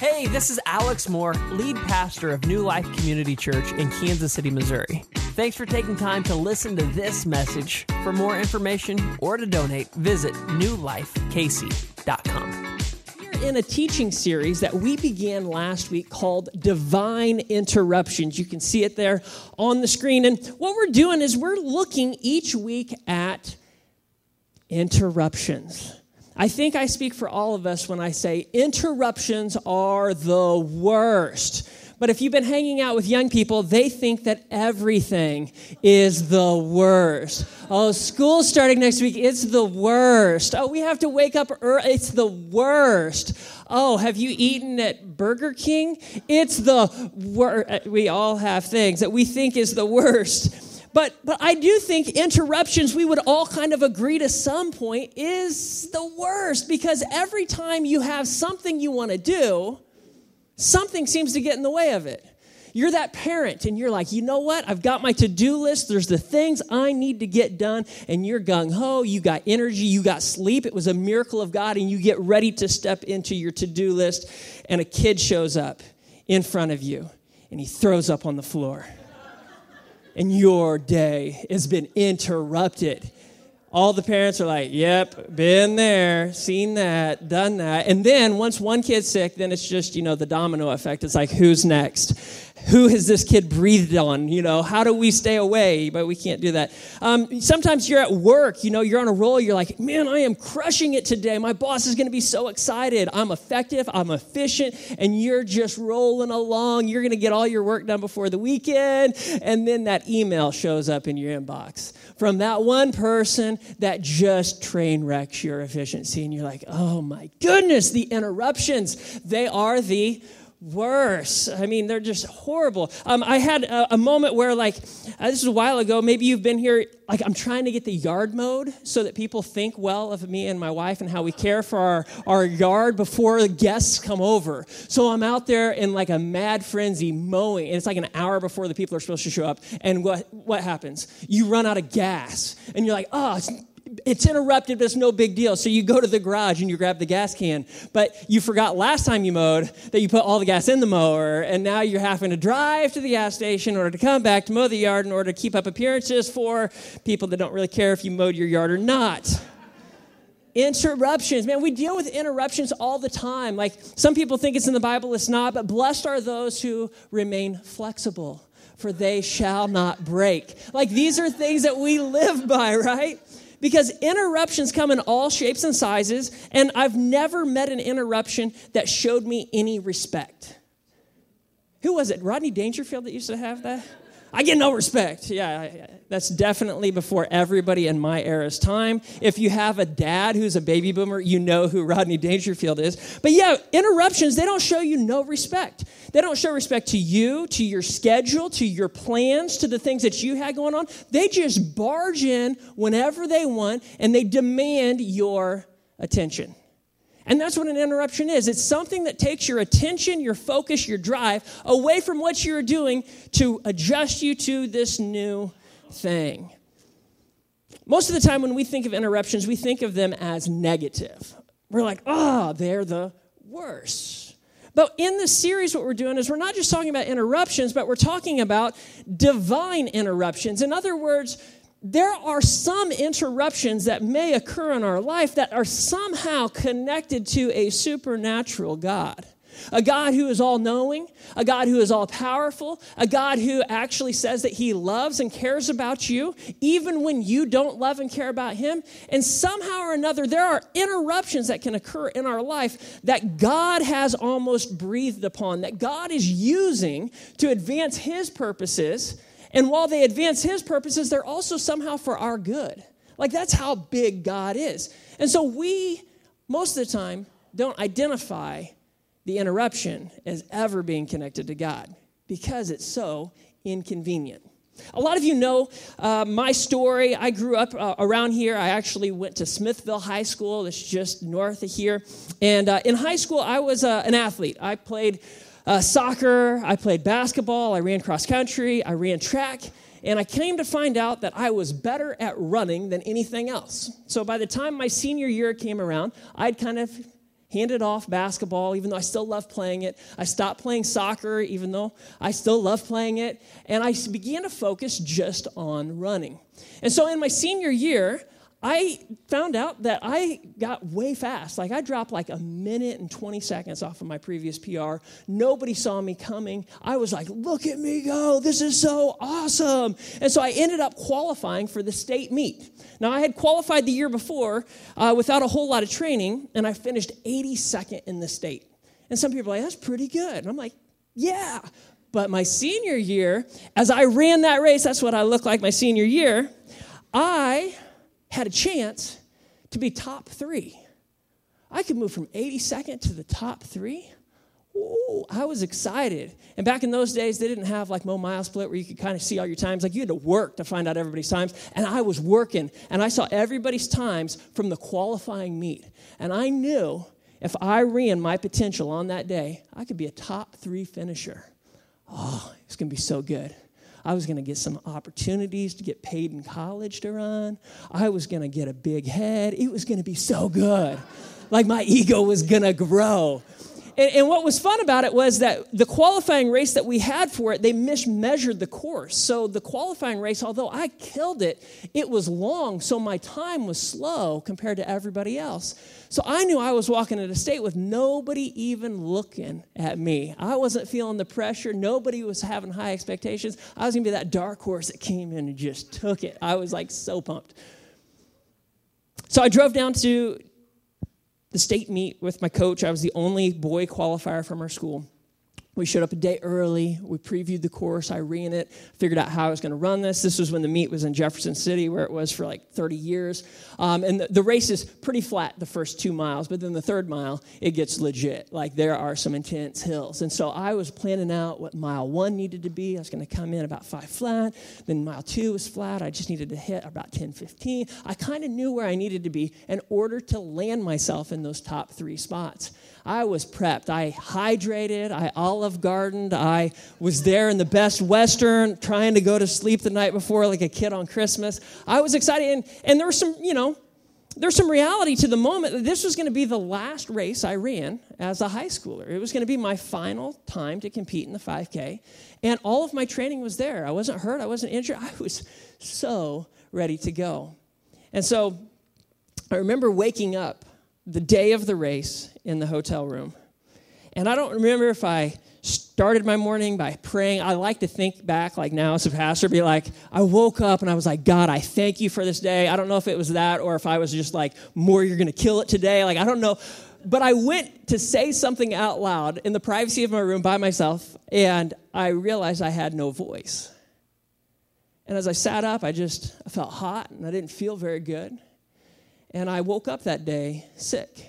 Hey, this is Alex Moore, lead pastor of New Life Community Church in Kansas City, Missouri. Thanks for taking time to listen to this message. For more information or to donate, visit newlifekc.com. We're in a teaching series that we began last week called Divine Interruptions. You can see it there on the screen. And what we're doing is we're looking each week at interruptions. I think I speak for all of us when I say interruptions are the worst. But if you've been hanging out with young people, they think that everything is the worst. Oh, school's starting next week. It's the worst. Oh, we have to wake up early. It's the worst. Oh, have you eaten at Burger King? It's the worst. Uh, we all have things that we think is the worst. But, but I do think interruptions, we would all kind of agree to some point, is the worst because every time you have something you want to do, something seems to get in the way of it. You're that parent and you're like, you know what? I've got my to do list. There's the things I need to get done. And you're gung ho. You got energy. You got sleep. It was a miracle of God. And you get ready to step into your to do list. And a kid shows up in front of you and he throws up on the floor and your day has been interrupted. All the parents are like, yep, been there, seen that, done that. And then once one kid's sick, then it's just, you know, the domino effect. It's like, who's next? Who has this kid breathed on? You know, how do we stay away? But we can't do that. Um, sometimes you're at work, you know, you're on a roll, you're like, man, I am crushing it today. My boss is going to be so excited. I'm effective, I'm efficient, and you're just rolling along. You're going to get all your work done before the weekend. And then that email shows up in your inbox from that one person that just train wrecks your efficiency. And you're like, oh my goodness, the interruptions, they are the worse. I mean, they're just horrible. Um, I had a, a, moment where, like, uh, this was a while ago. Maybe you've been here. Like, I'm trying to get the yard mowed so that people think well of me and my wife and how we care for our, our yard before the guests come over. So I'm out there in like a mad frenzy mowing, and it's like an hour before the people are supposed to show up. And what what happens? You run out of gas, and you're like, oh, it's interrupted, but it's no big deal. So you go to the garage and you grab the gas can, but you forgot last time you mowed that you put all the gas in the mower, and now you're having to drive to the gas station in order to come back to mow the yard in order to keep up appearances for people that don't really care if you mowed your yard or not. Interruptions, man, we deal with interruptions all the time. Like some people think it's in the Bible, it's not, but blessed are those who remain flexible, for they shall not break. Like these are things that we live by, right? Because interruptions come in all shapes and sizes, and I've never met an interruption that showed me any respect. Who was it? Rodney Dangerfield that used to have that? I get no respect. Yeah, that's definitely before everybody in my era's time. If you have a dad who's a baby boomer, you know who Rodney Dangerfield is. But yeah, interruptions, they don't show you no respect. They don't show respect to you, to your schedule, to your plans, to the things that you had going on. They just barge in whenever they want and they demand your attention. And that's what an interruption is it's something that takes your attention, your focus, your drive away from what you're doing to adjust you to this new thing. Most of the time, when we think of interruptions, we think of them as negative. We're like, oh, they're the worst. But in this series, what we're doing is we're not just talking about interruptions, but we're talking about divine interruptions. In other words, there are some interruptions that may occur in our life that are somehow connected to a supernatural God. A God who is all knowing, a God who is all powerful, a God who actually says that He loves and cares about you, even when you don't love and care about Him. And somehow or another, there are interruptions that can occur in our life that God has almost breathed upon, that God is using to advance His purposes and while they advance his purposes, they're also somehow for our good. Like that's how big God is. And so we, most of the time, don't identify the interruption as ever being connected to God because it's so inconvenient. A lot of you know uh, my story. I grew up uh, around here. I actually went to Smithville High School, that's just north of here. And uh, in high school, I was uh, an athlete. I played uh, soccer, I played basketball, I ran cross country, I ran track, and I came to find out that I was better at running than anything else. So by the time my senior year came around, I'd kind of handed off basketball, even though I still love playing it. I stopped playing soccer, even though I still love playing it. And I began to focus just on running. And so in my senior year, I found out that I got way fast. Like I dropped like a minute and 20 seconds off of my previous PR. Nobody saw me coming. I was like, look at me go. This is so awesome. And so I ended up qualifying for the state meet. Now, I had qualified the year before uh, without a whole lot of training, and I finished 82nd in the state. And some people are like, that's pretty good. And I'm like, yeah. But my senior year, as I ran that race, that's what I looked like my senior year, I had a chance to be top three. I could move from 82nd to the top three. Ooh, I was excited. And back in those days, they didn't have like Mo Mile Split where you could kind of see all your times. Like you had to work to find out everybody's times. And I was working and I saw everybody's times from the qualifying meet. And I knew if I ran my potential on that day, I could be a top three finisher. Oh, it's going to be so good. I was going to get some opportunities to get paid in college to run. I was going to get a big head. It was going to be so good. like my ego was going to grow. And, and, what was fun about it was that the qualifying race that we had for it, they mismeasured the course. So the qualifying race, although I killed it, it was long, so my time was slow compared to everybody else. So I knew I was walking into state with nobody even looking at me. I wasn't feeling the pressure. Nobody was having high expectations. I was going to be that dark horse that came in and just took it. I was like so pumped. So I drove down to the state meet with my coach. I was the only boy qualifier from our school. We showed up a day early. We previewed the course. I ran it, figured out how I was going to run this. This was when the meet was in Jefferson City, where it was for like 30 years. Um, and the, the, race is pretty flat the first two miles, but then the third mile, it gets legit. Like there are some intense hills. And so I was planning out what mile one needed to be. I was going to come in about five flat. Then mile two was flat. I just needed to hit about 10, 15. I kind of knew where I needed to be in order to land myself in those top three spots. I was prepped. I hydrated. I olive gardened. I was there in the best Western, trying to go to sleep the night before like a kid on Christmas. I was excited. And, and there was some, you know, there's some reality to the moment that this was going to be the last race I ran as a high schooler. It was going to be my final time to compete in the 5K. And all of my training was there. I wasn't hurt. I wasn't injured. I was so ready to go. And so I remember waking up the day of the race in the hotel room. And I don't remember if I started my morning by praying. I like to think back, like now as a pastor, be like, I woke up and I was like, God, I thank you for this day. I don't know if it was that or if I was just like, more, you're going to kill it today. Like, I don't know. But I went to say something out loud in the privacy of my room by myself, and I realized I had no voice. And as I sat up, I just I felt hot and I didn't feel very good. And I woke up that day sick.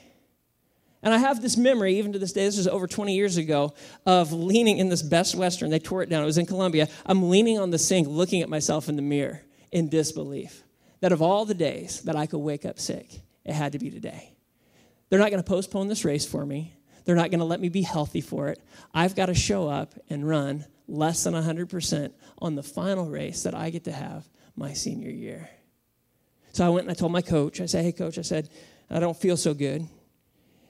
And I have this memory, even to this day, this was over 20 years ago, of leaning in this Best Western. They tore it down. It was in Columbia. I'm leaning on the sink, looking at myself in the mirror in disbelief that of all the days that I could wake up sick, it had to be today. They're not going to postpone this race for me. They're not going to let me be healthy for it. I've got to show up and run less than 100% on the final race that I get to have my senior year. So I went and I told my coach, I said, hey, coach, I said, I don't feel so good.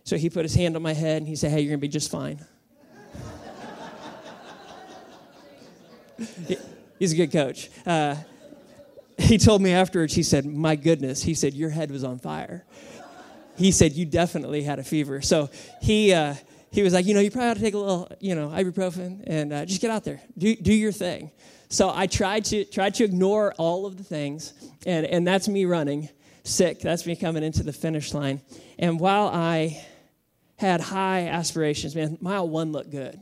So he put his hand on my head and he said, hey, you're going to be just fine. He's a good coach. Uh, he told me afterwards, he said, my goodness, he said, your head was on fire. He said, you definitely had a fever. So he, uh, he was like, you know, you probably ought to take a little, you know, ibuprofen and uh, just get out there, do, do your thing. So I tried to tried to ignore all of the things, and, and that's me running sick. That's me coming into the finish line. And while I had high aspirations, man, mile one looked good.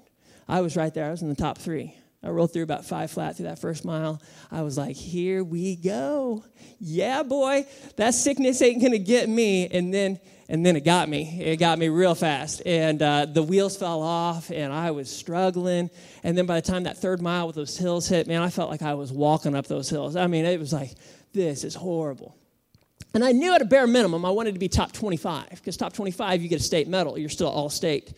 I was right there. I was in the top three. I rolled through about five flat through that first mile. I was like, here we go. Yeah, boy, that sickness ain't gonna get me. And then and then it got me. It got me real fast. And uh, the wheels fell off, and I was struggling. And then by the time that third mile with those hills hit, man, I felt like I was walking up those hills. I mean, it was like, this is horrible. And I knew at a bare minimum I wanted to be top 25, because top 25, you get a state medal. You're still all state.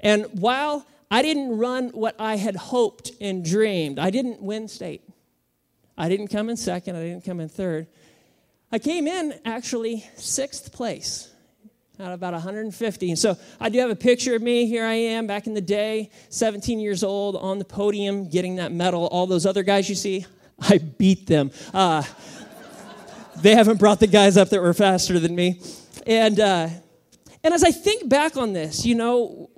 And while I didn't run what I had hoped and dreamed, I didn't win state. I didn't come in second, I didn't come in third. I came in actually sixth place. Out of about 150. And so I do have a picture of me. Here I am back in the day, 17 years old, on the podium, getting that medal. All those other guys you see, I beat them. Uh, they haven't brought the guys up that were faster than me. And, uh, and as I think back on this, you know,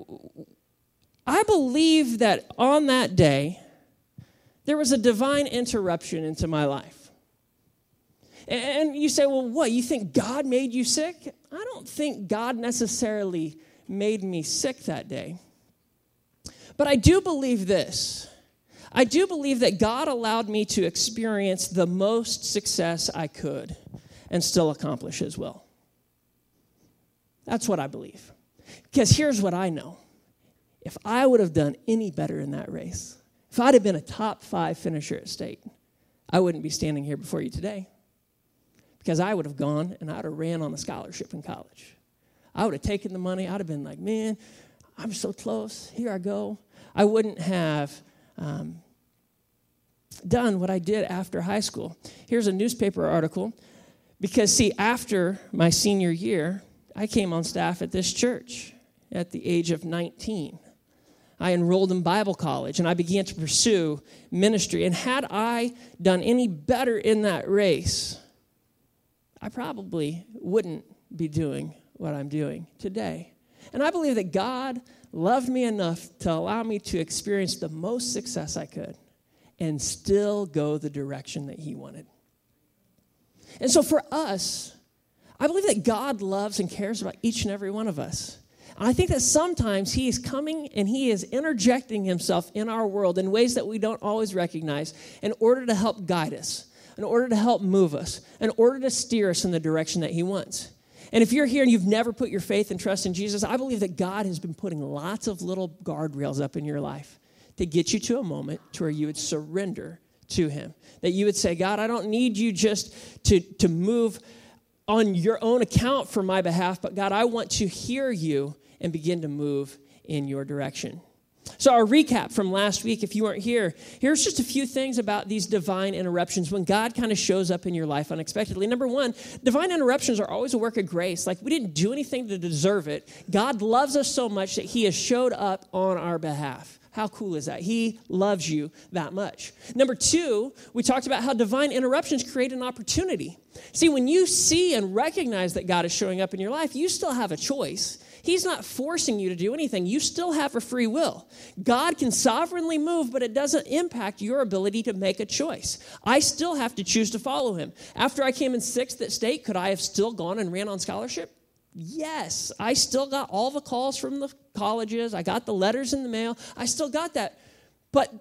I believe that on that day, there was a divine interruption into my life. And you say, well, what? You think God made you sick? I don't think God necessarily made me sick that day. But I do believe this. I do believe that God allowed me to experience the most success I could and still accomplish His will. That's what I believe. Because here's what I know if I would have done any better in that race, if I'd have been a top five finisher at state, I wouldn't be standing here before you today because I would have gone and I'd have ran on a scholarship in college. I would have taken the money. I'd have been like, man, I'm so close. Here I go. I wouldn't have um, done what I did after high school. Here's a newspaper article because, see, after my senior year, I came on staff at this church at the age of 19. I enrolled in Bible college and I began to pursue ministry. And had I done any better in that race, I probably wouldn't be doing what I'm doing today. And I believe that God loved me enough to allow me to experience the most success I could and still go the direction that He wanted. And so for us, I believe that God loves and cares about each and every one of us. And I think that sometimes He is coming and He is interjecting Himself in our world in ways that we don't always recognize in order to help guide us in order to help move us, in order to steer us in the direction that He wants. And if you're here and you've never put your faith and trust in Jesus, I believe that God has been putting lots of little guardrails up in your life to get you to a moment to where you would surrender to Him. That you would say, God, I don't need you just to, to move on your own account for my behalf, but God, I want to hear you and begin to move in your direction. So, our recap from last week, if you weren't here, here's just a few things about these divine interruptions when God kind of shows up in your life unexpectedly. Number one, divine interruptions are always a work of grace. Like we didn't do anything to deserve it. God loves us so much that He has showed up on our behalf. How cool is that? He loves you that much. Number two, we talked about how divine interruptions create an opportunity. See, when you see and recognize that God is showing up in your life, you still have a choice. He's not forcing you to do anything. You still have a free will. God can sovereignly move, but it doesn't impact your ability to make a choice. I still have to choose to follow him. After I came in sixth at state, could I have still gone and ran on scholarship? Yes, I still got all the calls from the colleges. I got the letters in the mail. I still got that. But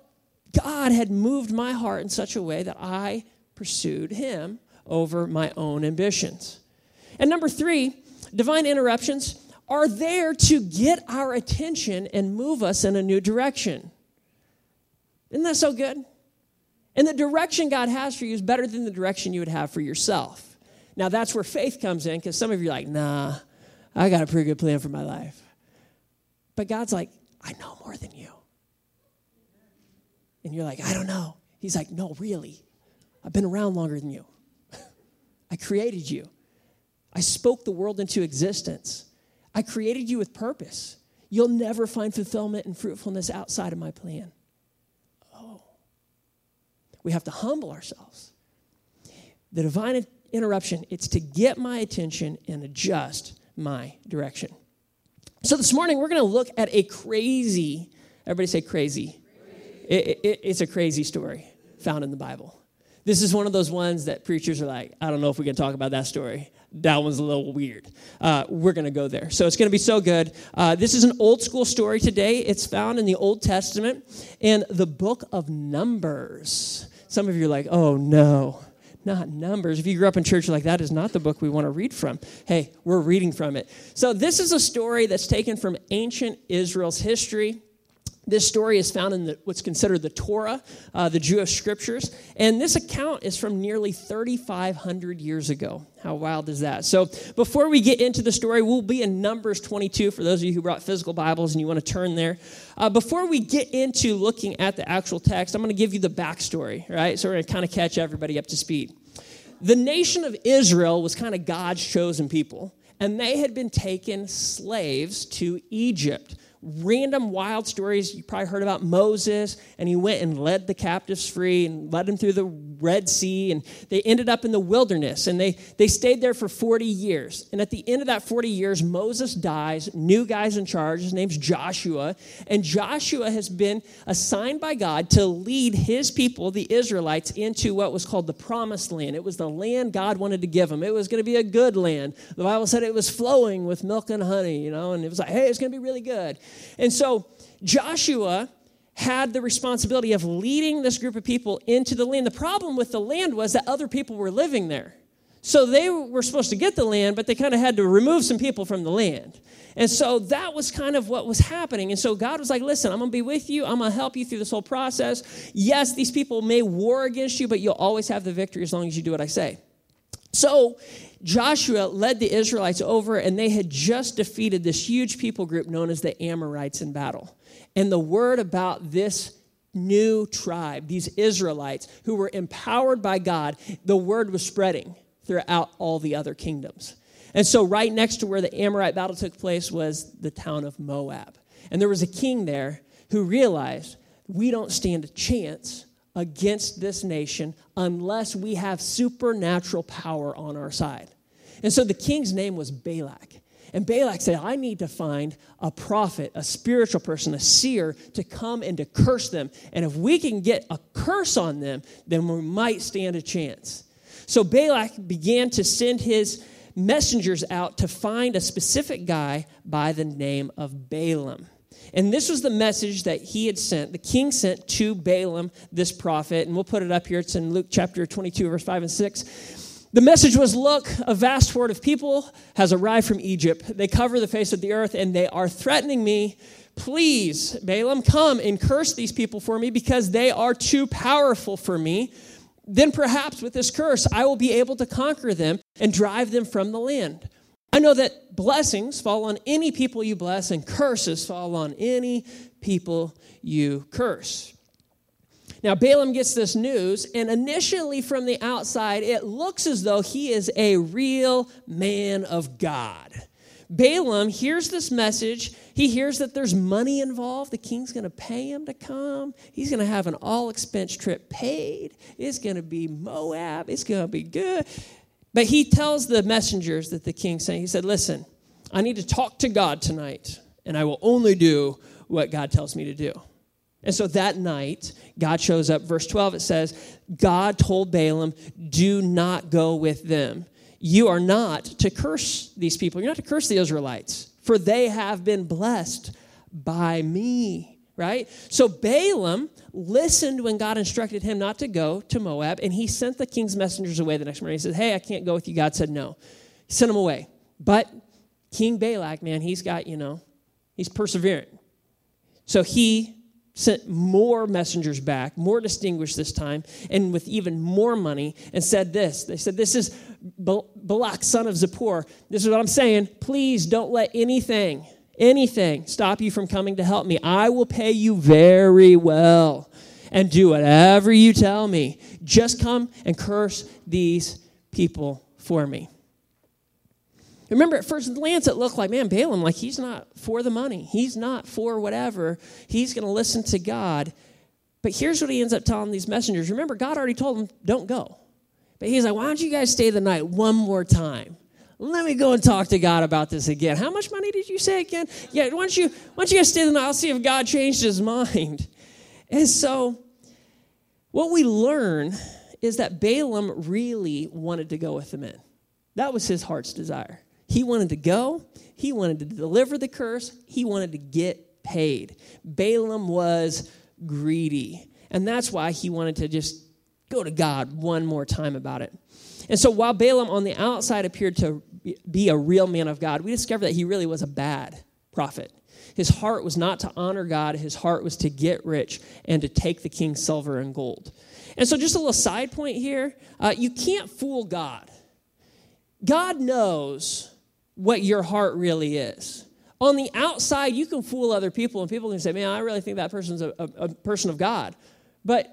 God had moved my heart in such a way that I pursued Him over my own ambitions. And number three, divine interruptions are there to get our attention and move us in a new direction. Isn't that so good? And the direction God has for you is better than the direction you would have for yourself. Now, that's where faith comes in because some of you are like, nah, I got a pretty good plan for my life. But God's like, I know more than you. And you're like, I don't know. He's like, no, really. I've been around longer than you. I created you. I spoke the world into existence. I created you with purpose. You'll never find fulfillment and fruitfulness outside of my plan. Oh. We have to humble ourselves. The divine interruption, it's to get my attention and adjust my direction. So this morning, we're going to look at a crazy, everybody say crazy. It, it, it's a crazy story found in the Bible. This is one of those ones that preachers are like, I don't know if we can talk about that story that one's a little weird. Uh, we're going to go there. So it's going to be so good. Uh, this is an old school story today. It's found in the Old Testament in the book of Numbers. Some of you are like, oh no, not Numbers. If you grew up in church like that is not the book we want to read from. Hey, we're reading from it. So this is a story that's taken from ancient Israel's history. This story is found in the, what's considered the Torah, uh, the Jewish scriptures, and this account is from nearly 3,500 years ago. How wild is that? So, before we get into the story, we'll be in Numbers 22 for those of you who brought physical Bibles and you want to turn there. Uh, before we get into looking at the actual text, I'm going to give you the backstory, right? So, we're going to kind of catch everybody up to speed. The nation of Israel was kind of God's chosen people and they had been taken slaves to Egypt random wild stories. You probably heard about Moses, and he went and led the captives free and led them through the Red Sea, and they ended up in the wilderness, and they, they stayed there for 40 years. And at the end of that 40 years, Moses dies, new guy's in charge. His name's Joshua, and Joshua has been assigned by God to lead his people, the Israelites, into what was called the promised land. It was the land God wanted to give them. It was going to be a good land. The Bible said it was flowing with milk and honey, you know, and it was like, hey, it's going to be really good. And so Joshua had the responsibility of leading this group of people into the land. The problem with the land was that other people were living there. So they were supposed to get the land, but they kind of had to remove some people from the land. And so that was kind of what was happening. And so God was like, listen, I'm going to be with you. I'm going to help you through this whole process. Yes, these people may war against you, but you'll always have the victory as long as you do what I say. So Joshua led the Israelites over, and they had just defeated this huge people group known as the Amorites in battle. And the word about this new tribe, these Israelites who were empowered by God, the word was spreading throughout all the other kingdoms. And so, right next to where the Amorite battle took place was the town of Moab. And there was a king there who realized we don't stand a chance against this nation unless we have supernatural power on our side. And so the king's name was Balak. And Balak said, I need to find a prophet, a spiritual person, a seer to come and to curse them. And if we can get a curse on them, then we might stand a chance. So Balak began to send his messengers out to find a specific guy by the name of Balaam. And this was the message that he had sent, the king sent to Balaam, this prophet. And we'll put it up here. It's in Luke chapter 22, verse 5 and 6. The message was Look, a vast horde of people has arrived from Egypt. They cover the face of the earth and they are threatening me. Please, Balaam, come and curse these people for me because they are too powerful for me. Then perhaps with this curse, I will be able to conquer them and drive them from the land. I know that blessings fall on any people you bless, and curses fall on any people you curse. Now, Balaam gets this news, and initially from the outside, it looks as though he is a real man of God. Balaam hears this message. He hears that there's money involved. The king's going to pay him to come. He's going to have an all expense trip paid. It's going to be Moab. It's going to be good. But he tells the messengers that the king sent, he said, Listen, I need to talk to God tonight, and I will only do what God tells me to do. And so that night, God shows up. Verse 12, it says, God told Balaam, Do not go with them. You are not to curse these people. You're not to curse the Israelites, for they have been blessed by me right? So Balaam listened when God instructed him not to go to Moab, and he sent the king's messengers away the next morning. He said, Hey, I can't go with you. God said no. He sent them away. But King Balak, man, he's got, you know, he's persevering. So he sent more messengers back, more distinguished this time, and with even more money, and said this. They said, This is Balak, son of Zippor. This is what I'm saying. Please don't let anything anything stop you from coming to help me. I will pay you very well and do whatever you tell me. Just come and curse these people for me. Remember, at first glance, it looked like, man, Balaam, like he's not for the money. He's not for whatever. He's going to listen to God. But here's what he ends up telling these messengers. Remember, God already told him, don't go. But he's like, why don't you guys stay the night one more time? Let me go and talk to God about this again. How much money did you say again? Yeah, why don't you, why don't you guys stay the night? I'll see if God changed his mind. And so, what we learn is that Balaam really wanted to go with the men. That was his heart's desire. He wanted to go, he wanted to deliver the curse, he wanted to get paid. Balaam was greedy. And that's why he wanted to just go to God one more time about it. And so while Balaam on the outside appeared to be a real man of God, we discover that he really was a bad prophet. His heart was not to honor God, his heart was to get rich and to take the king's silver and gold. And so, just a little side point here uh, you can't fool God. God knows what your heart really is. On the outside, you can fool other people, and people can say, Man, I really think that person's a, a, a person of God. But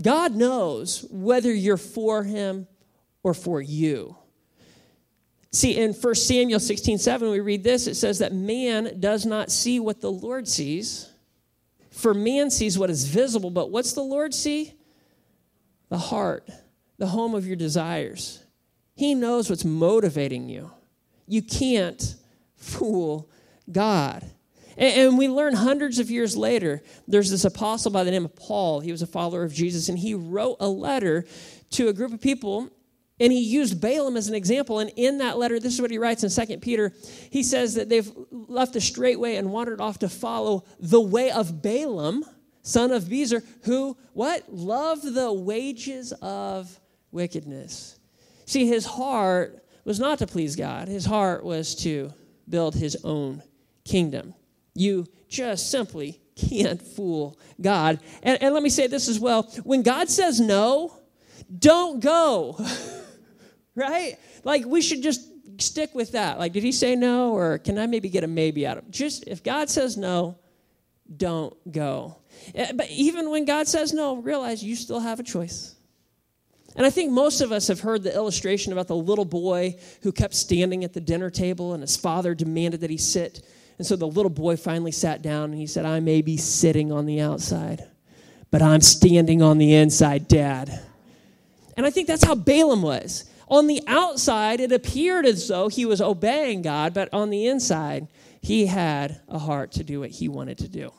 God knows whether you're for him or for you. See, in 1 Samuel 16 7, we read this it says that man does not see what the Lord sees. For man sees what is visible, but what's the Lord see? The heart, the home of your desires. He knows what's motivating you. You can't fool God. And, we learn hundreds of years later, there's this apostle by the name of Paul. He was a follower of Jesus, and he wrote a letter to a group of people and he used Balaam as an example. And in that letter, this is what he writes in Second Peter. He says that they've left the straight way and wandered off to follow the way of Balaam, son of Bezer, who, what? Loved the wages of wickedness. See, his heart was not to please God, his heart was to build his own kingdom. You just simply can't fool God. And, and let me say this as well when God says no, don't go. right? Like we should just stick with that. Like, did he say no, or can I maybe get a maybe out of it? Just if God says no, don't go. Eh, but even when God says no, realize you still have a choice. And I think most of us have heard the illustration about the little boy who kept standing at the dinner table and his father demanded that he sit. And so the little boy finally sat down and he said, I may be sitting on the outside, but I'm standing on the inside, Dad. And I think that's how Balaam was. On the outside, it appeared as though he was obeying God, but on the inside, he had a heart to do what he wanted to do.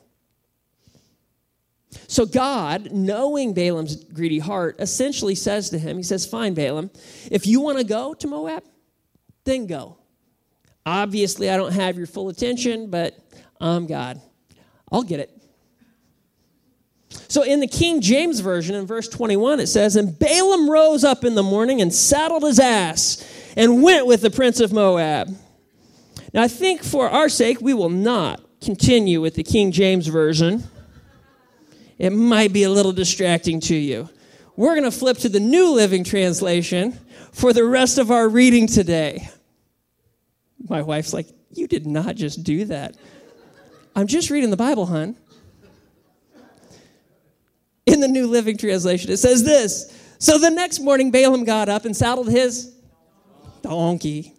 So God, knowing Balaam's greedy heart, essentially says to him, He says, Fine, Balaam, if you want to go to Moab, then go. Obviously, I don't have your full attention, but I'm God. I'll get it. So in the King James Version, in verse 21, it says, And Balaam rose up in the morning and saddled his ass and went with the prince of Moab. Now, I think for our sake, we will not continue with the King James Version. It might be a little distracting to you. We're going to flip to the New Living Translation for the rest of our reading today. My wife's like, You did not just do that. I'm just reading the Bible, hon in the New Living Translation. It says this So the next morning, Balaam got up and saddled his donkey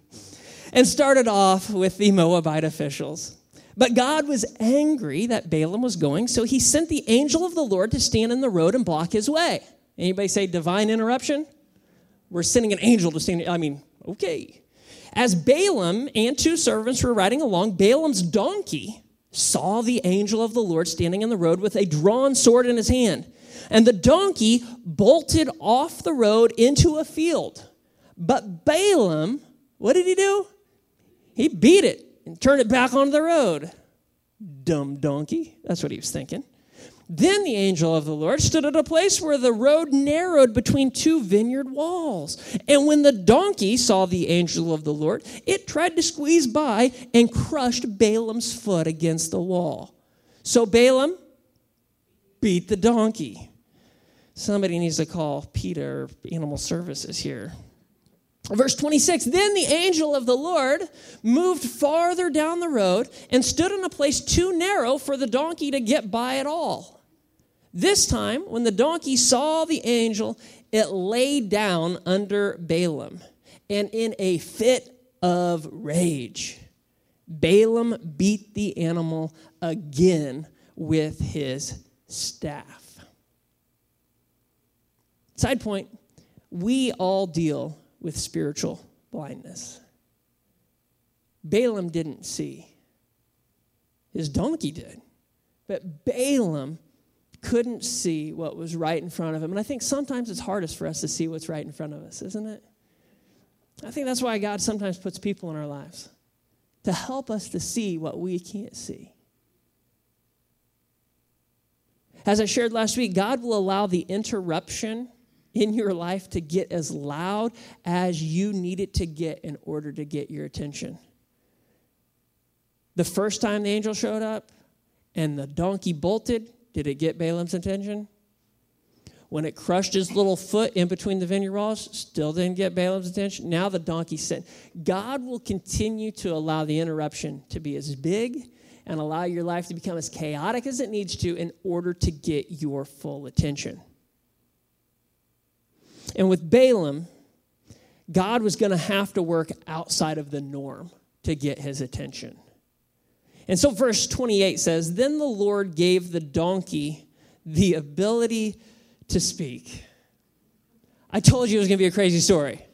and started off with the Moabite officials. But God was angry that Balaam was going, so he sent the angel of the Lord to stand in the road and block his way. Anybody say divine interruption? We're sending an angel to stand. I mean, okay. As Balaam and two servants were riding along, Balaam's donkey saw the angel of the Lord standing in the road with a drawn sword in his hand. And the donkey bolted off the road into a field. But Balaam, what did he do? He beat it and turned it back onto the road. Dumb donkey. That's what he was thinking. Then the angel of the Lord stood at a place where the road narrowed between two vineyard walls. And when the donkey saw the angel of the Lord, it tried to squeeze by and crushed Balaam's foot against the wall. So Balaam beat the donkey. Somebody needs to call PETA Animal Services here. Verse 26 Then the angel of the Lord moved farther down the road and stood in a place too narrow for the donkey to get by at all. This time, when the donkey saw the angel, it lay down under Balaam, and in a fit of rage, Balaam beat the animal again with his staff. Side point we all deal with spiritual blindness. Balaam didn't see, his donkey did. But Balaam couldn't see what was right in front of him. And I think sometimes it's hardest for us to see what's right in front of us, isn't it? I think that's why God sometimes puts people in our lives to help us to see what we can't see. As I shared last week, God will allow the interruption in your life to get as loud as you need it to get in order to get your attention. The first time the angel showed up and the donkey bolted, did it get Balaam's attention? When it crushed his little foot in between the vineyard walls, still didn't get Balaam's attention. Now the donkey sent. God will continue to allow the interruption to be as big and allow your life to become as chaotic as it needs to in order to get your full attention. And with Balaam, God was going to have to work outside of the norm to get his attention. And so, verse 28 says Then the Lord gave the donkey the ability to speak. I told you it was going to be a crazy story.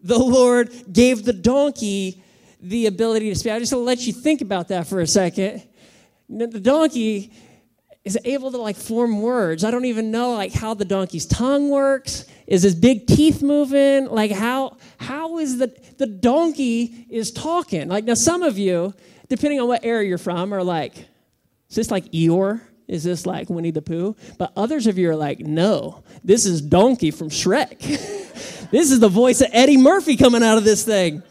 The Lord gave the donkey the ability to speak. I just want to let you think about that for a second. The donkey is able to like form words. I don't even know like how the donkey's tongue works. Is his big teeth moving? Like how how is the the donkey is talking? Like now some of you, depending on what area you're from, are like, is this like Eeyore? Is this like Winnie the Pooh? But others of you are like, no, this is Donkey from Shrek. this is the voice of Eddie Murphy coming out of this thing.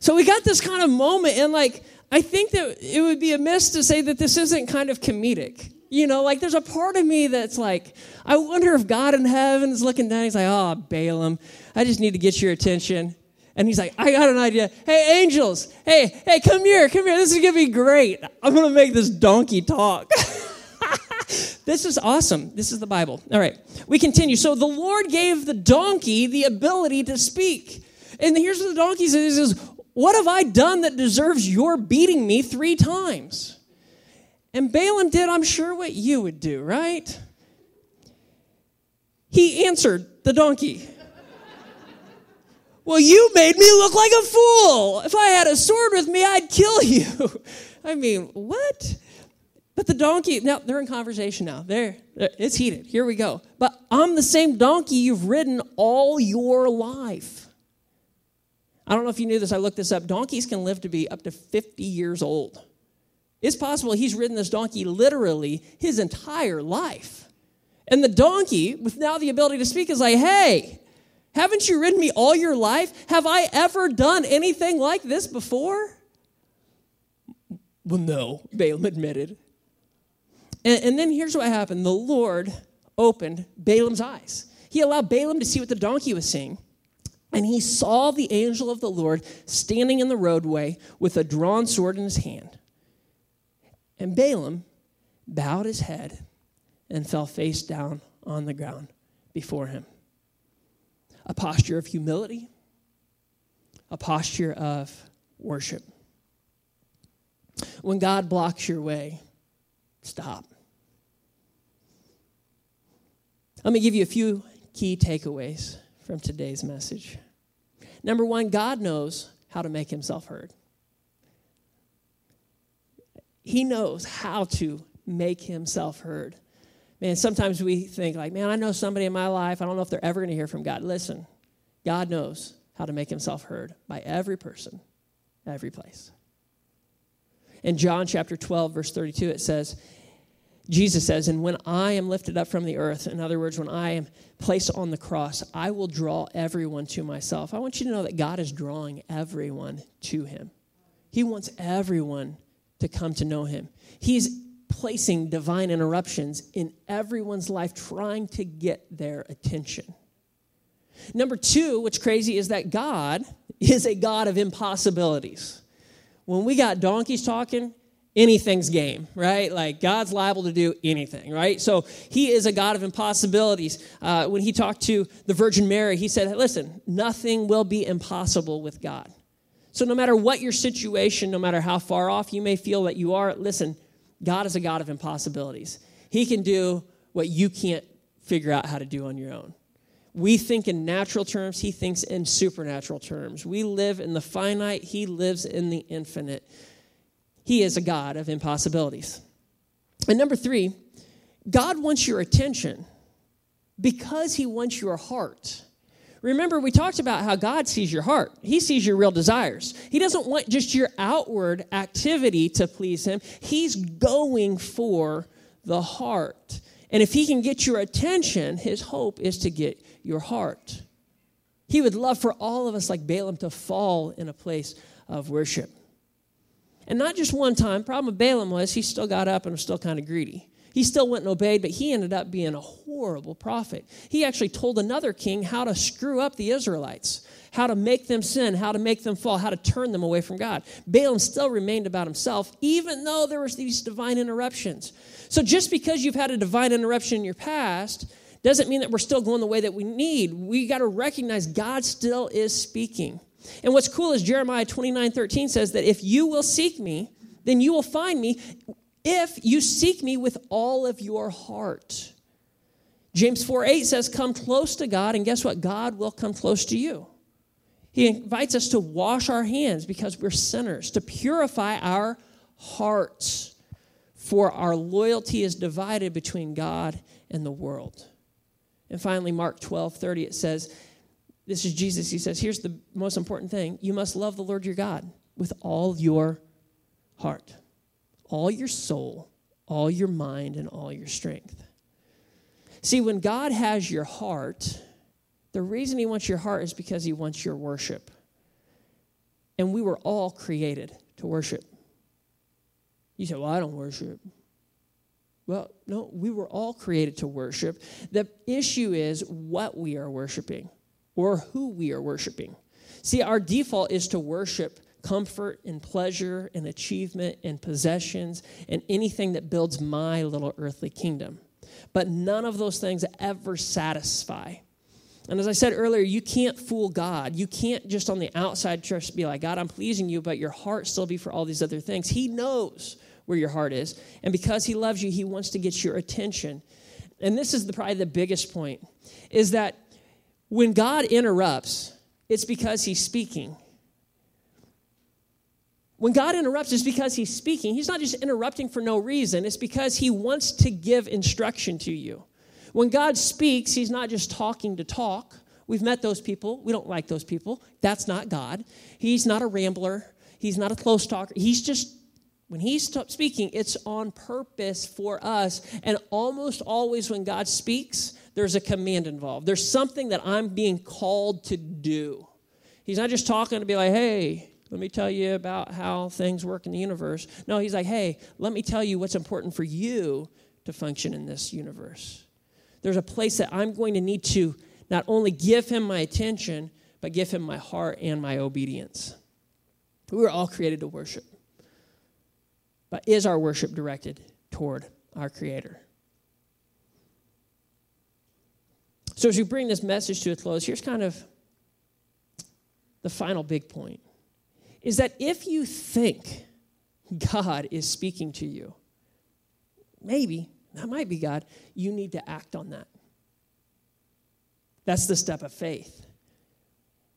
So we got this kind of moment, and like, I think that it would be amiss to say that this isn't kind of comedic. You know, like there's a part of me that's like, I wonder if God in heaven is looking down. He's like, oh, Balaam, I just need to get your attention. And he's like, I got an idea. Hey, angels, hey, hey, come here, come here. This is going to be great. I'm going to make this donkey talk. this is awesome. This is the Bible. All right, we continue. So the Lord gave the donkey the ability to speak. And here's what the donkey says what have I done that deserves your beating me three times? And Balaam did, I'm sure, what you would do, right? He answered the donkey. well, you made me look like a fool. If I had a sword with me, I'd kill you. I mean, what? But the donkey, now they're in conversation now. There, it's heated. Here we go. But I'm the same donkey you've ridden all your life. I don't know if you knew this, I looked this up. Donkeys can live to be up to 50 years old. It's possible he's ridden this donkey literally his entire life. And the donkey, with now the ability to speak, is like, hey, haven't you ridden me all your life? Have I ever done anything like this before? Well, no, Balaam admitted. And, and then here's what happened the Lord opened Balaam's eyes. He allowed Balaam to see what the donkey was seeing. And he saw the angel of the Lord standing in the roadway with a drawn sword in his hand. And Balaam bowed his head and fell face down on the ground before him. A posture of humility, a posture of worship. When God blocks your way, stop. Let me give you a few key takeaways from today's message. Number one, God knows how to make himself heard. He knows how to make himself heard. Man, sometimes we think, like, man, I know somebody in my life, I don't know if they're ever going to hear from God. Listen, God knows how to make himself heard by every person, every place. In John chapter 12, verse 32, it says, Jesus says, And when I am lifted up from the earth, in other words, when I am placed on the cross, I will draw everyone to myself. I want you to know that God is drawing everyone to him. He wants everyone to come to know him. He's placing divine interruptions in everyone's life, trying to get their attention. Number two, what's crazy is that God is a God of impossibilities. When we got donkeys talking, anything's game, right? Like God's liable to do anything, right? So he is a God of impossibilities. Uh, when he talked to the Virgin Mary, he said, listen, nothing will be impossible with God. So no matter what your situation, no matter how far off you may feel that you are, listen, God is a God of impossibilities. He can do what you can't figure out how to do on your own. We think in natural terms, he thinks in supernatural terms. We live in the finite, he lives in the infinite. He is a God of impossibilities. And number three, God wants your attention because He wants your heart. Remember, we talked about how God sees your heart. He sees your real desires. He doesn't want just your outward activity to please Him, He's going for the heart. And if He can get your attention, His hope is to get your heart. He would love for all of us, like Balaam, to fall in a place of worship. And not just one time. Problem with Balaam was he still got up and was still kind of greedy. He still went and obeyed, but he ended up being a horrible prophet. He actually told another king how to screw up the Israelites, how to make them sin, how to make them fall, how to turn them away from God. Balaam still remained about himself, even though there was these divine interruptions. So just because you've had a divine interruption in your past doesn't mean that we're still going the way that we need. We got to recognize God still is speaking. And what's cool is Jeremiah 29 13 says that if you will seek me, then you will find me if you seek me with all of your heart. James 4 8 says, Come close to God, and guess what? God will come close to you. He invites us to wash our hands because we're sinners, to purify our hearts, for our loyalty is divided between God and the world. And finally, Mark 12 30, it says, This is Jesus. He says, Here's the most important thing you must love the Lord your God with all your heart, all your soul, all your mind, and all your strength. See, when God has your heart, the reason He wants your heart is because He wants your worship. And we were all created to worship. You say, Well, I don't worship. Well, no, we were all created to worship. The issue is what we are worshiping or who we are worshiping. See, our default is to worship comfort and pleasure and achievement and possessions and anything that builds my little earthly kingdom. But none of those things ever satisfy. And as I said earlier, you can't fool God. You can't just on the outside just be like, God, I'm pleasing you, but your heart still be for all these other things. He knows where your heart is. And because he loves you, he wants to get your attention. And this is the, probably the biggest point is that when God interrupts, it's because he's speaking. When God interrupts, it's because he's speaking. He's not just interrupting for no reason, it's because he wants to give instruction to you. When God speaks, he's not just talking to talk. We've met those people. We don't like those people. That's not God. He's not a rambler. He's not a close talker. He's just when he's speaking, it's on purpose for us. And almost always when God speaks, there's a command involved. There's something that I'm being called to do. He's not just talking to be like, hey, let me tell you about how things work in the universe. No, he's like, hey, let me tell you what's important for you to function in this universe. There's a place that I'm going to need to not only give him my attention, but give him my heart and my obedience. We were all created to worship. But is our worship directed toward our Creator? So, as we bring this message to a close, here's kind of the final big point is that if you think God is speaking to you, maybe, that might be God, you need to act on that. That's the step of faith.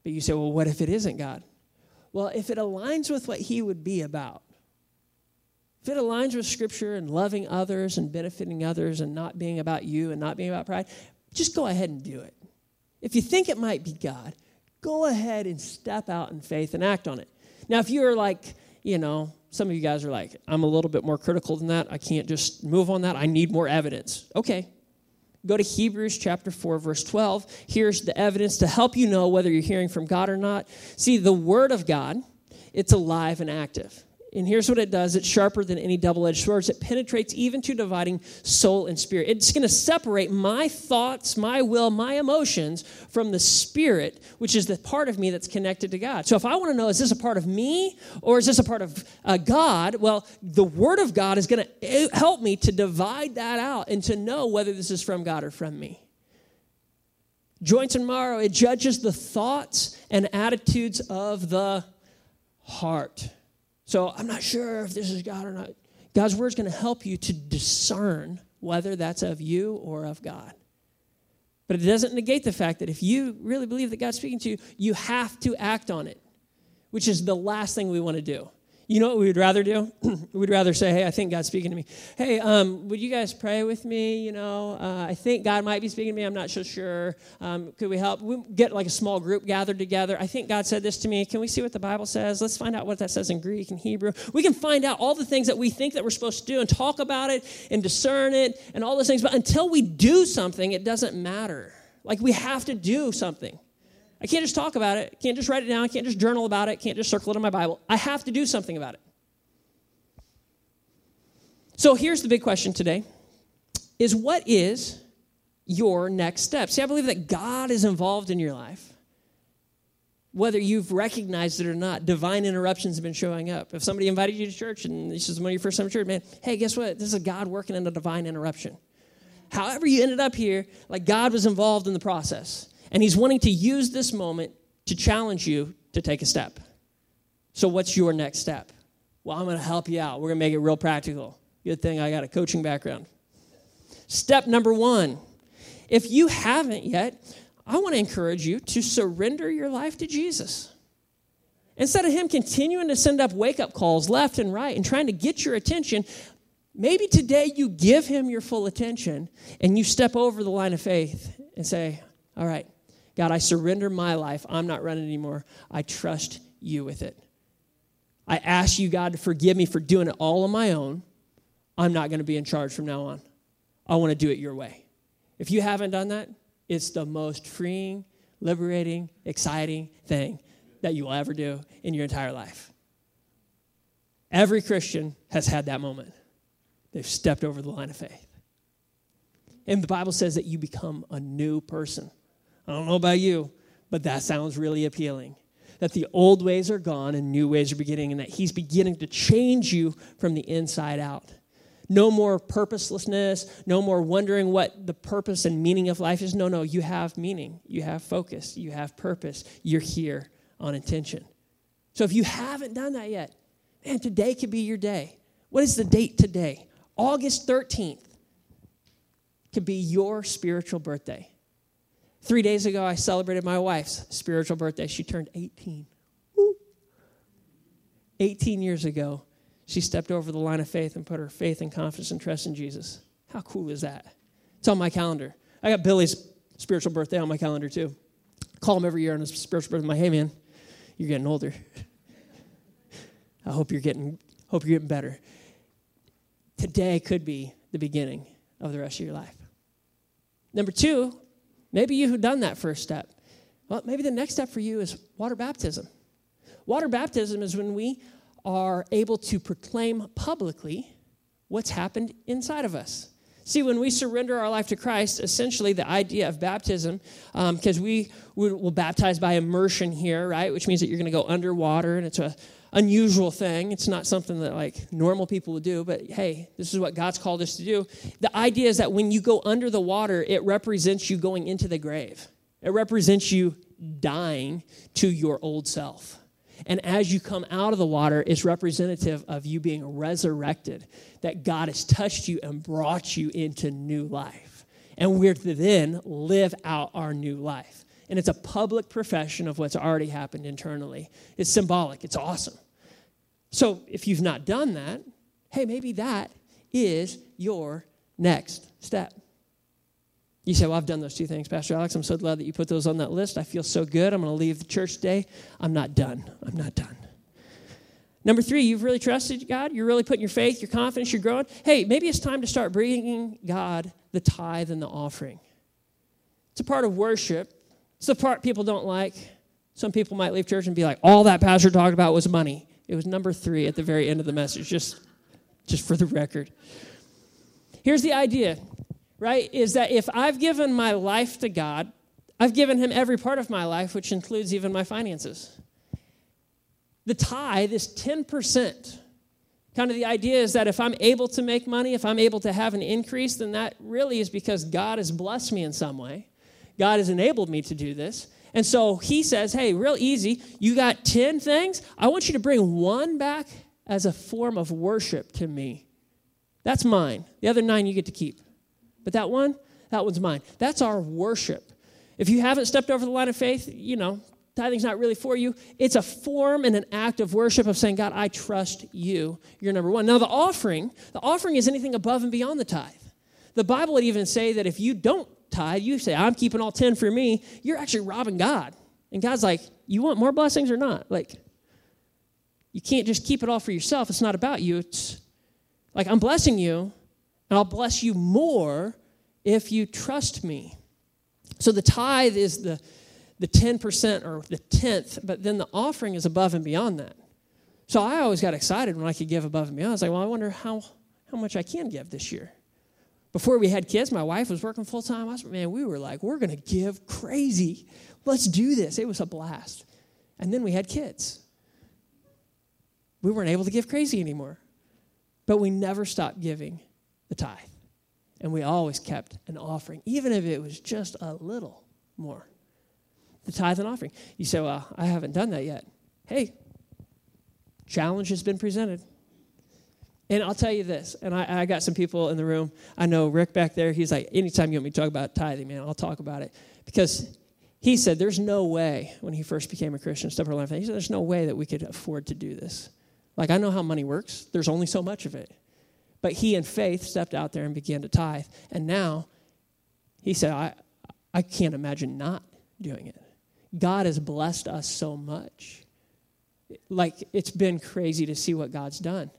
But you say, well, what if it isn't God? Well, if it aligns with what He would be about, if it aligns with Scripture and loving others and benefiting others and not being about you and not being about pride, just go ahead and do it. If you think it might be God, go ahead and step out in faith and act on it. Now, if you're like, you know, some of you guys are like, I'm a little bit more critical than that. I can't just move on that. I need more evidence. Okay. Go to Hebrews chapter 4, verse 12. Here's the evidence to help you know whether you're hearing from God or not. See, the Word of God, it's alive and active. And here's what it does it's sharper than any double edged sword. It penetrates even to dividing soul and spirit. It's going to separate my thoughts, my will, my emotions from the spirit, which is the part of me that's connected to God. So if I want to know, is this a part of me or is this a part of uh, God? Well, the Word of God is going to eh, help me to divide that out and to know whether this is from God or from me. Joints and marrow, it judges the thoughts and attitudes of the heart. So I'm not sure if this is God or not. God's word is going to help you to discern whether that's of you or of God. But it doesn't negate the fact that if you really believe that God's speaking to you, you have to act on it, which is the last thing we want to do. You know what we would rather do? We'd rather say, hey, I think God's speaking to me. Hey, um, would you guys pray with me? You know, uh, I think God might be speaking to me. I'm not so sure. Um, could we help? We get like a small group gathered together. I think God said this to me. Can we see what the Bible says? Let's find out what that says in Greek and Hebrew. We can find out all the things that we think that we're supposed to do and talk about it and discern it and all those things. But until we do something, it doesn't matter. Like we have to do something. I can't just talk about it. Can't just write it down. I can't just journal about it. Can't just circle it in my Bible. I have to do something about it. So here's the big question today is what is your next step? See, I believe that God is involved in your life. Whether you've recognized it or not, divine interruptions have been showing up. If somebody invited you to church and this is one of your first time church, man, hey, guess what? This is God working in a divine interruption. However, you ended up here, like God was involved in the process. And He's wanting to use this moment to challenge you to take a step. So, what's your next step? Well, I'm going to help you out. We're going to make it real practical. Good thing I got a coaching background. Step number one if you haven't yet, I want to encourage you to surrender your life to Jesus. Instead of him continuing to send up wake up calls left and right and trying to get your attention, maybe today you give him your full attention and you step over the line of faith and say, All right, God, I surrender my life. I'm not running anymore. I trust you with it. I ask you, God, to forgive me for doing it all on my own. I'm not going to be in charge from now on. I want to do it your way. If you haven't done that, it's the most freeing, liberating, exciting thing that you will ever do in your entire life. Every Christian has had that moment. They've stepped over the line of faith. And the Bible says that you become a new person. I don't know about you, but that sounds really appealing. That the old ways are gone and new ways are beginning, and that He's beginning to change you from the inside out. No more purposelessness, no more wondering what the purpose and meaning of life is. No, no, you have meaning, you have focus, you have purpose, you're here on intention. So if you haven't done that yet, man, today could be your day. What is the date today? August 13th could be your spiritual birthday. Three days ago, I celebrated my wife's spiritual birthday. She turned 18. Woo. 18 years ago, she stepped over the line of faith and put her faith and confidence and trust in Jesus. How cool is that? It's on my calendar. I got Billy's spiritual birthday on my calendar too. Call him every year on his spiritual birthday. I'm like, hey man, you're getting older. I hope you're getting hope you're getting better. Today could be the beginning of the rest of your life. Number two, maybe you've done that first step. Well, maybe the next step for you is water baptism. Water baptism is when we are able to proclaim publicly what's happened inside of us. See, when we surrender our life to Christ, essentially the idea of baptism, because um, we will baptize by immersion here, right? Which means that you're going to go underwater, and it's a unusual thing. It's not something that like normal people would do, but hey, this is what God's called us to do. The idea is that when you go under the water, it represents you going into the grave. It represents you dying to your old self. And as you come out of the water, it's representative of you being resurrected, that God has touched you and brought you into new life. And we're to then live out our new life. And it's a public profession of what's already happened internally. It's symbolic, it's awesome. So if you've not done that, hey, maybe that is your next step. You say, Well, I've done those two things, Pastor Alex. I'm so glad that you put those on that list. I feel so good. I'm going to leave the church today. I'm not done. I'm not done. Number three, you've really trusted God. You're really putting your faith, your confidence, you're growing. Hey, maybe it's time to start bringing God the tithe and the offering. It's a part of worship. It's the part people don't like. Some people might leave church and be like, all that pastor talked about was money. It was number three at the very end of the message, just, just for the record. Here's the idea right, is that if I've given my life to God, I've given Him every part of my life, which includes even my finances. The tithe is 10%. Kind of the idea is that if I'm able to make money, if I'm able to have an increase, then that really is because God has blessed me in some way. God has enabled me to do this. And so he says, hey, real easy. You got 10 things. I want you to bring one back as a form of worship to me. That's mine. The other nine you get to keep. But that one, that one's mine. That's our worship. If you haven't stepped over the line of faith, you know, tithing's not really for you. It's a form and an act of worship of saying, God, I trust you. You're number one. Now, the offering, the offering is anything above and beyond the tithe. The Bible would even say that if you don't tithe, you say, I'm keeping all 10 for me, you're actually robbing God. And God's like, You want more blessings or not? Like, you can't just keep it all for yourself. It's not about you. It's like, I'm blessing you, and I'll bless you more if you trust me. So the tithe is the, the 10% or the 10th, but then the offering is above and beyond that. So I always got excited when I could give above and beyond. I was like, well, I wonder how, how much I can give this year. Before we had kids, my wife was working full time. I was, man, we were like, we're going to give crazy. Let's do this. It was a blast. And then we had kids. We weren't able to give crazy anymore. But we never stopped giving the tithe. And we always kept an offering, even if it was just a little more. The tithe and offering. You say, Well, I haven't done that yet. Hey, challenge has been presented. And I'll tell you this, and I, I, got some people in the room. I know Rick back there, he's like, anytime you want me to talk about tithing, man, I'll talk about it. Because he said, there's no way, when he first became a Christian, stuff life, he said, there's no way that we could afford to do this. Like, I know how money works, there's only so much of it. But he, in faith, stepped out there and began to tithe. And now, he said, I, I can't imagine not doing it. God has blessed us so much. Like, it's been crazy to see what God's done.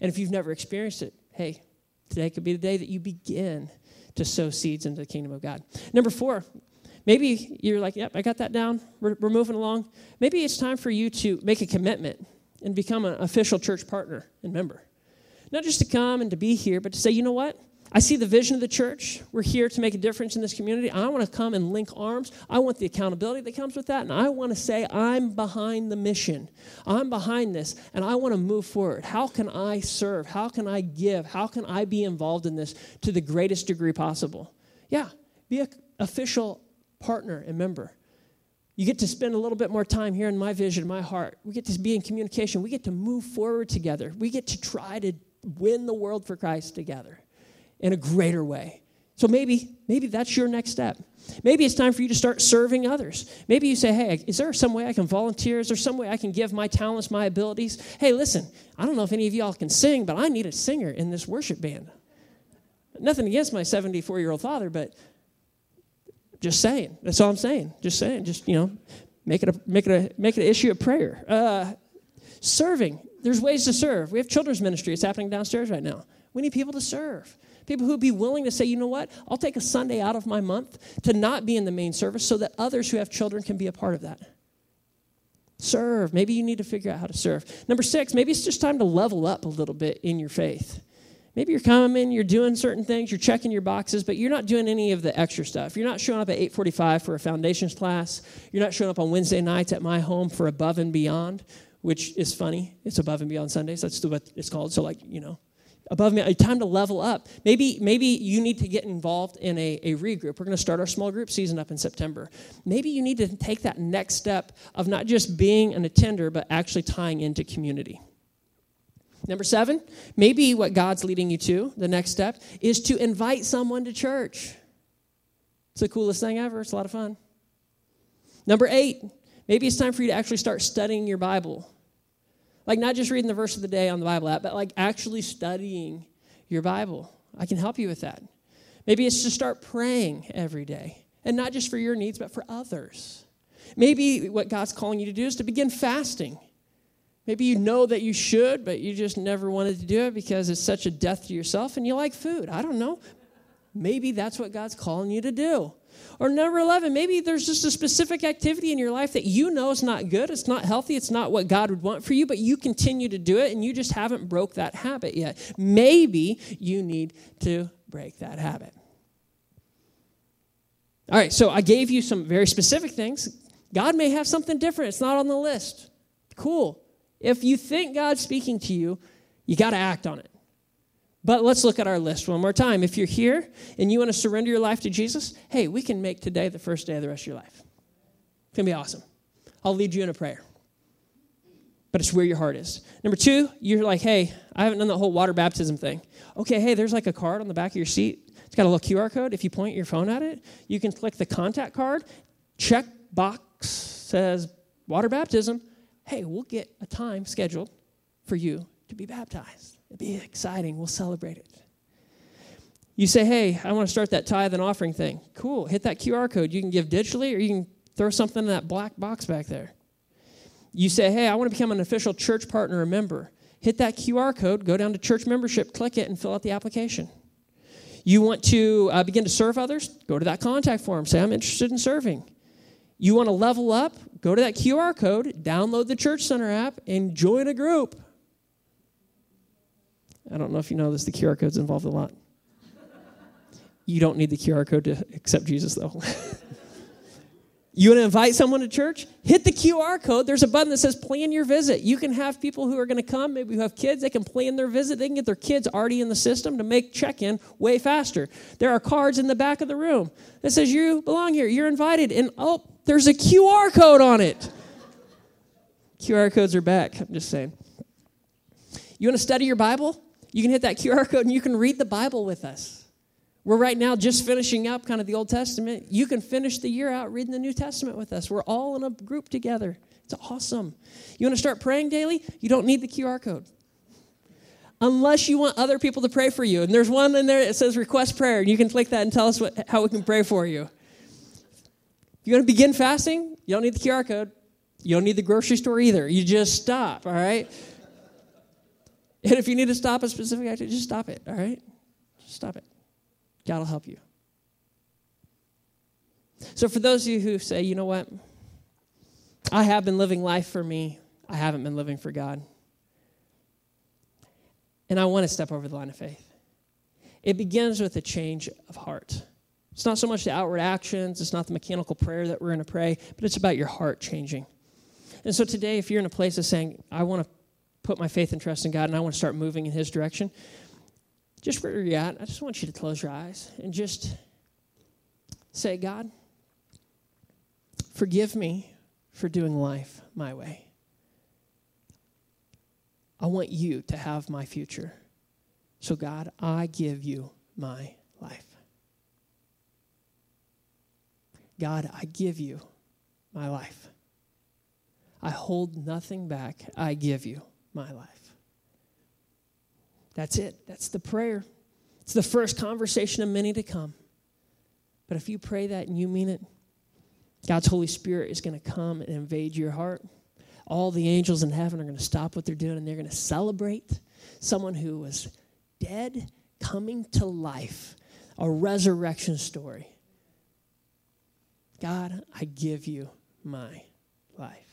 And if you've never experienced it, hey, today could be the day that you begin to sow seeds into the kingdom of God. Number four, maybe you're like, yep, I got that down. We're, we're moving along. Maybe it's time for you to make a commitment and become an official church partner and member. Not just to come and to be here, but to say, you know what? I see the vision of the church. We're here to make a difference in this community. I want to come and link arms. I want the accountability that comes with that. And I want to say, I'm behind the mission. I'm behind this, and I want to move forward. How can I serve? How can I give? How can I be involved in this to the greatest degree possible? Yeah, be an official partner and member. You get to spend a little bit more time here in my vision, my heart. We get to be in communication. We get to move forward together. We get to try to win the world for Christ together in a greater way. So maybe, maybe that's your next step. Maybe it's time for you to start serving others. Maybe you say, hey, is there some way I can volunteer? Is there some way I can give my talents, my abilities? Hey, listen, I don't know if any of y'all can sing, but I need a singer in this worship band. Nothing against my 74 year old father, but just saying. That's all I'm saying. Just saying. Just, you know, make it a, make it a, make it an issue of prayer. Uh, serving. There's ways to serve. We have children's ministry. It's happening downstairs right now. We need people to serve. People who'd be willing to say, you know what, I'll take a Sunday out of my month to not be in the main service so that others who have children can be a part of that. Serve. Maybe you need to figure out how to serve. Number six, maybe it's just time to level up a little bit in your faith. Maybe you're coming, you're doing certain things, you're checking your boxes, but you're not doing any of the extra stuff. You're not showing up at 8:45 for a foundations class. You're not showing up on Wednesday nights at my home for above and beyond, which is funny. It's above and beyond Sundays. That's what it's called. So like, you know, above me time to level up. Maybe maybe you need to get involved in a, a regroup. We're going to start our small group season up in september. Maybe you need to take that next step of not just being an attender but actually tying into community. Number seven maybe what god's leading you to the next step is to invite someone to church. It's the coolest thing ever. It's a lot of fun. Number eight maybe it's time for you to actually start studying your bible like, not just reading the verse of the day on the Bible app, but like actually studying your Bible. I can help you with that. Maybe it's to start praying every day, and not just for your needs, but for others. Maybe what God's calling you to do is to begin fasting. Maybe you know that you should, but you just never wanted to do it because it's such a death to yourself and you like food. I don't know. Maybe that's what God's calling you to do. Or number 11, maybe there's just a specific activity in your life that you know is not good, it's not healthy, it's not what God would want for you, but you continue to do it and you just haven't broke that habit yet. Maybe you need to break that habit. All right, so I gave you some very specific things. God may have something different. It's not on the list. Cool. If you think God's speaking to you, you got to act on it. But let's look at our list one more time. If you're here and you want to surrender your life to Jesus, hey, we can make today the first day of the rest of your life. It's going to be awesome. I'll lead you in a prayer. But it's where your heart is. Number two, you're like, hey, I haven't done the whole water baptism thing. Okay, hey, there's like a card on the back of your seat. It's got a little QR code. If you point your phone at it, you can click the contact card. Check box says water baptism. Hey, we'll get a time scheduled for you to be baptized. It'd be exciting. We'll celebrate it. You say, hey, I want to start that tithe and offering thing. Cool. Hit that QR code. You can give digitally or you can throw something in that black box back there. You say, hey, I want to become an official church partner or member. Hit that QR code, go down to church membership, click it, and fill out the application. You want to uh, begin to serve others? Go to that contact form. Say, I'm interested in serving. You want to level up? Go to that QR code, download the Church Center app, and join a group. I don't know if you know this, the QR code's involved a lot. You don't need the QR code to accept Jesus, though. You want to invite someone to church? Hit the QR code. There's a button that says plan your visit. You can have people who are going to come, maybe who have kids, they can plan their visit. They can get their kids already in the system to make check in way faster. There are cards in the back of the room that says you belong here, you're invited. And oh, there's a QR code on it. QR codes are back. I'm just saying. You want to study your Bible? You can hit that QR code and you can read the Bible with us. We're right now just finishing up kind of the Old Testament. You can finish the year out reading the New Testament with us. We're all in a group together. It's awesome. You want to start praying daily? You don't need the QR code. Unless you want other people to pray for you. And there's one in there that says request prayer, and you can click that and tell us what, how we can pray for you. You want to begin fasting, you don't need the QR code. You don't need the grocery store either. You just stop, all right? And if you need to stop a specific activity, just stop it, all right? Just stop it. God will help you. So, for those of you who say, you know what, I have been living life for me, I haven't been living for God, and I want to step over the line of faith, it begins with a change of heart. It's not so much the outward actions, it's not the mechanical prayer that we're going to pray, but it's about your heart changing. And so today, if you're in a place of saying, I want to put my faith and trust in God and I want to start moving in His direction, just where you're at, I just want you to close your eyes and just say, God, forgive me for doing life my way. I want you to have my future. So, God, I give you my life. God, I give you my life. I hold nothing back. I give you my life. That's it. That's the prayer. It's the first conversation of many to come. But if you pray that and you mean it, God's Holy Spirit is going to come and invade your heart. All the angels in heaven are going to stop what they're doing and they're going to celebrate someone who was dead coming to life, a resurrection story. God, I give you my life.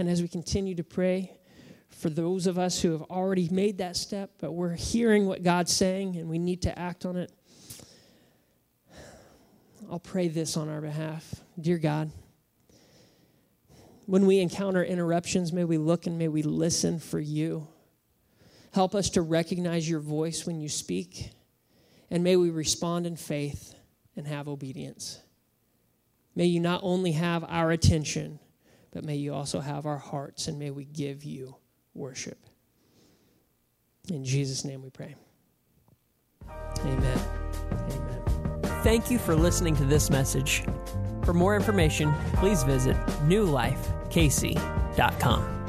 And as we continue to pray, for those of us who have already made that step, but we're hearing what God's saying and we need to act on it. I'll pray this on our behalf. Dear God, when we encounter interruptions, may we look and may we listen for you. Help us to recognize your voice when you speak, and may we respond in faith and have obedience. May you not only have our attention, but may you also have our hearts, and may we give you worship. In Jesus' name we pray. Amen. Amen. Thank you for listening to this message. For more information, please visit newlifekc.com.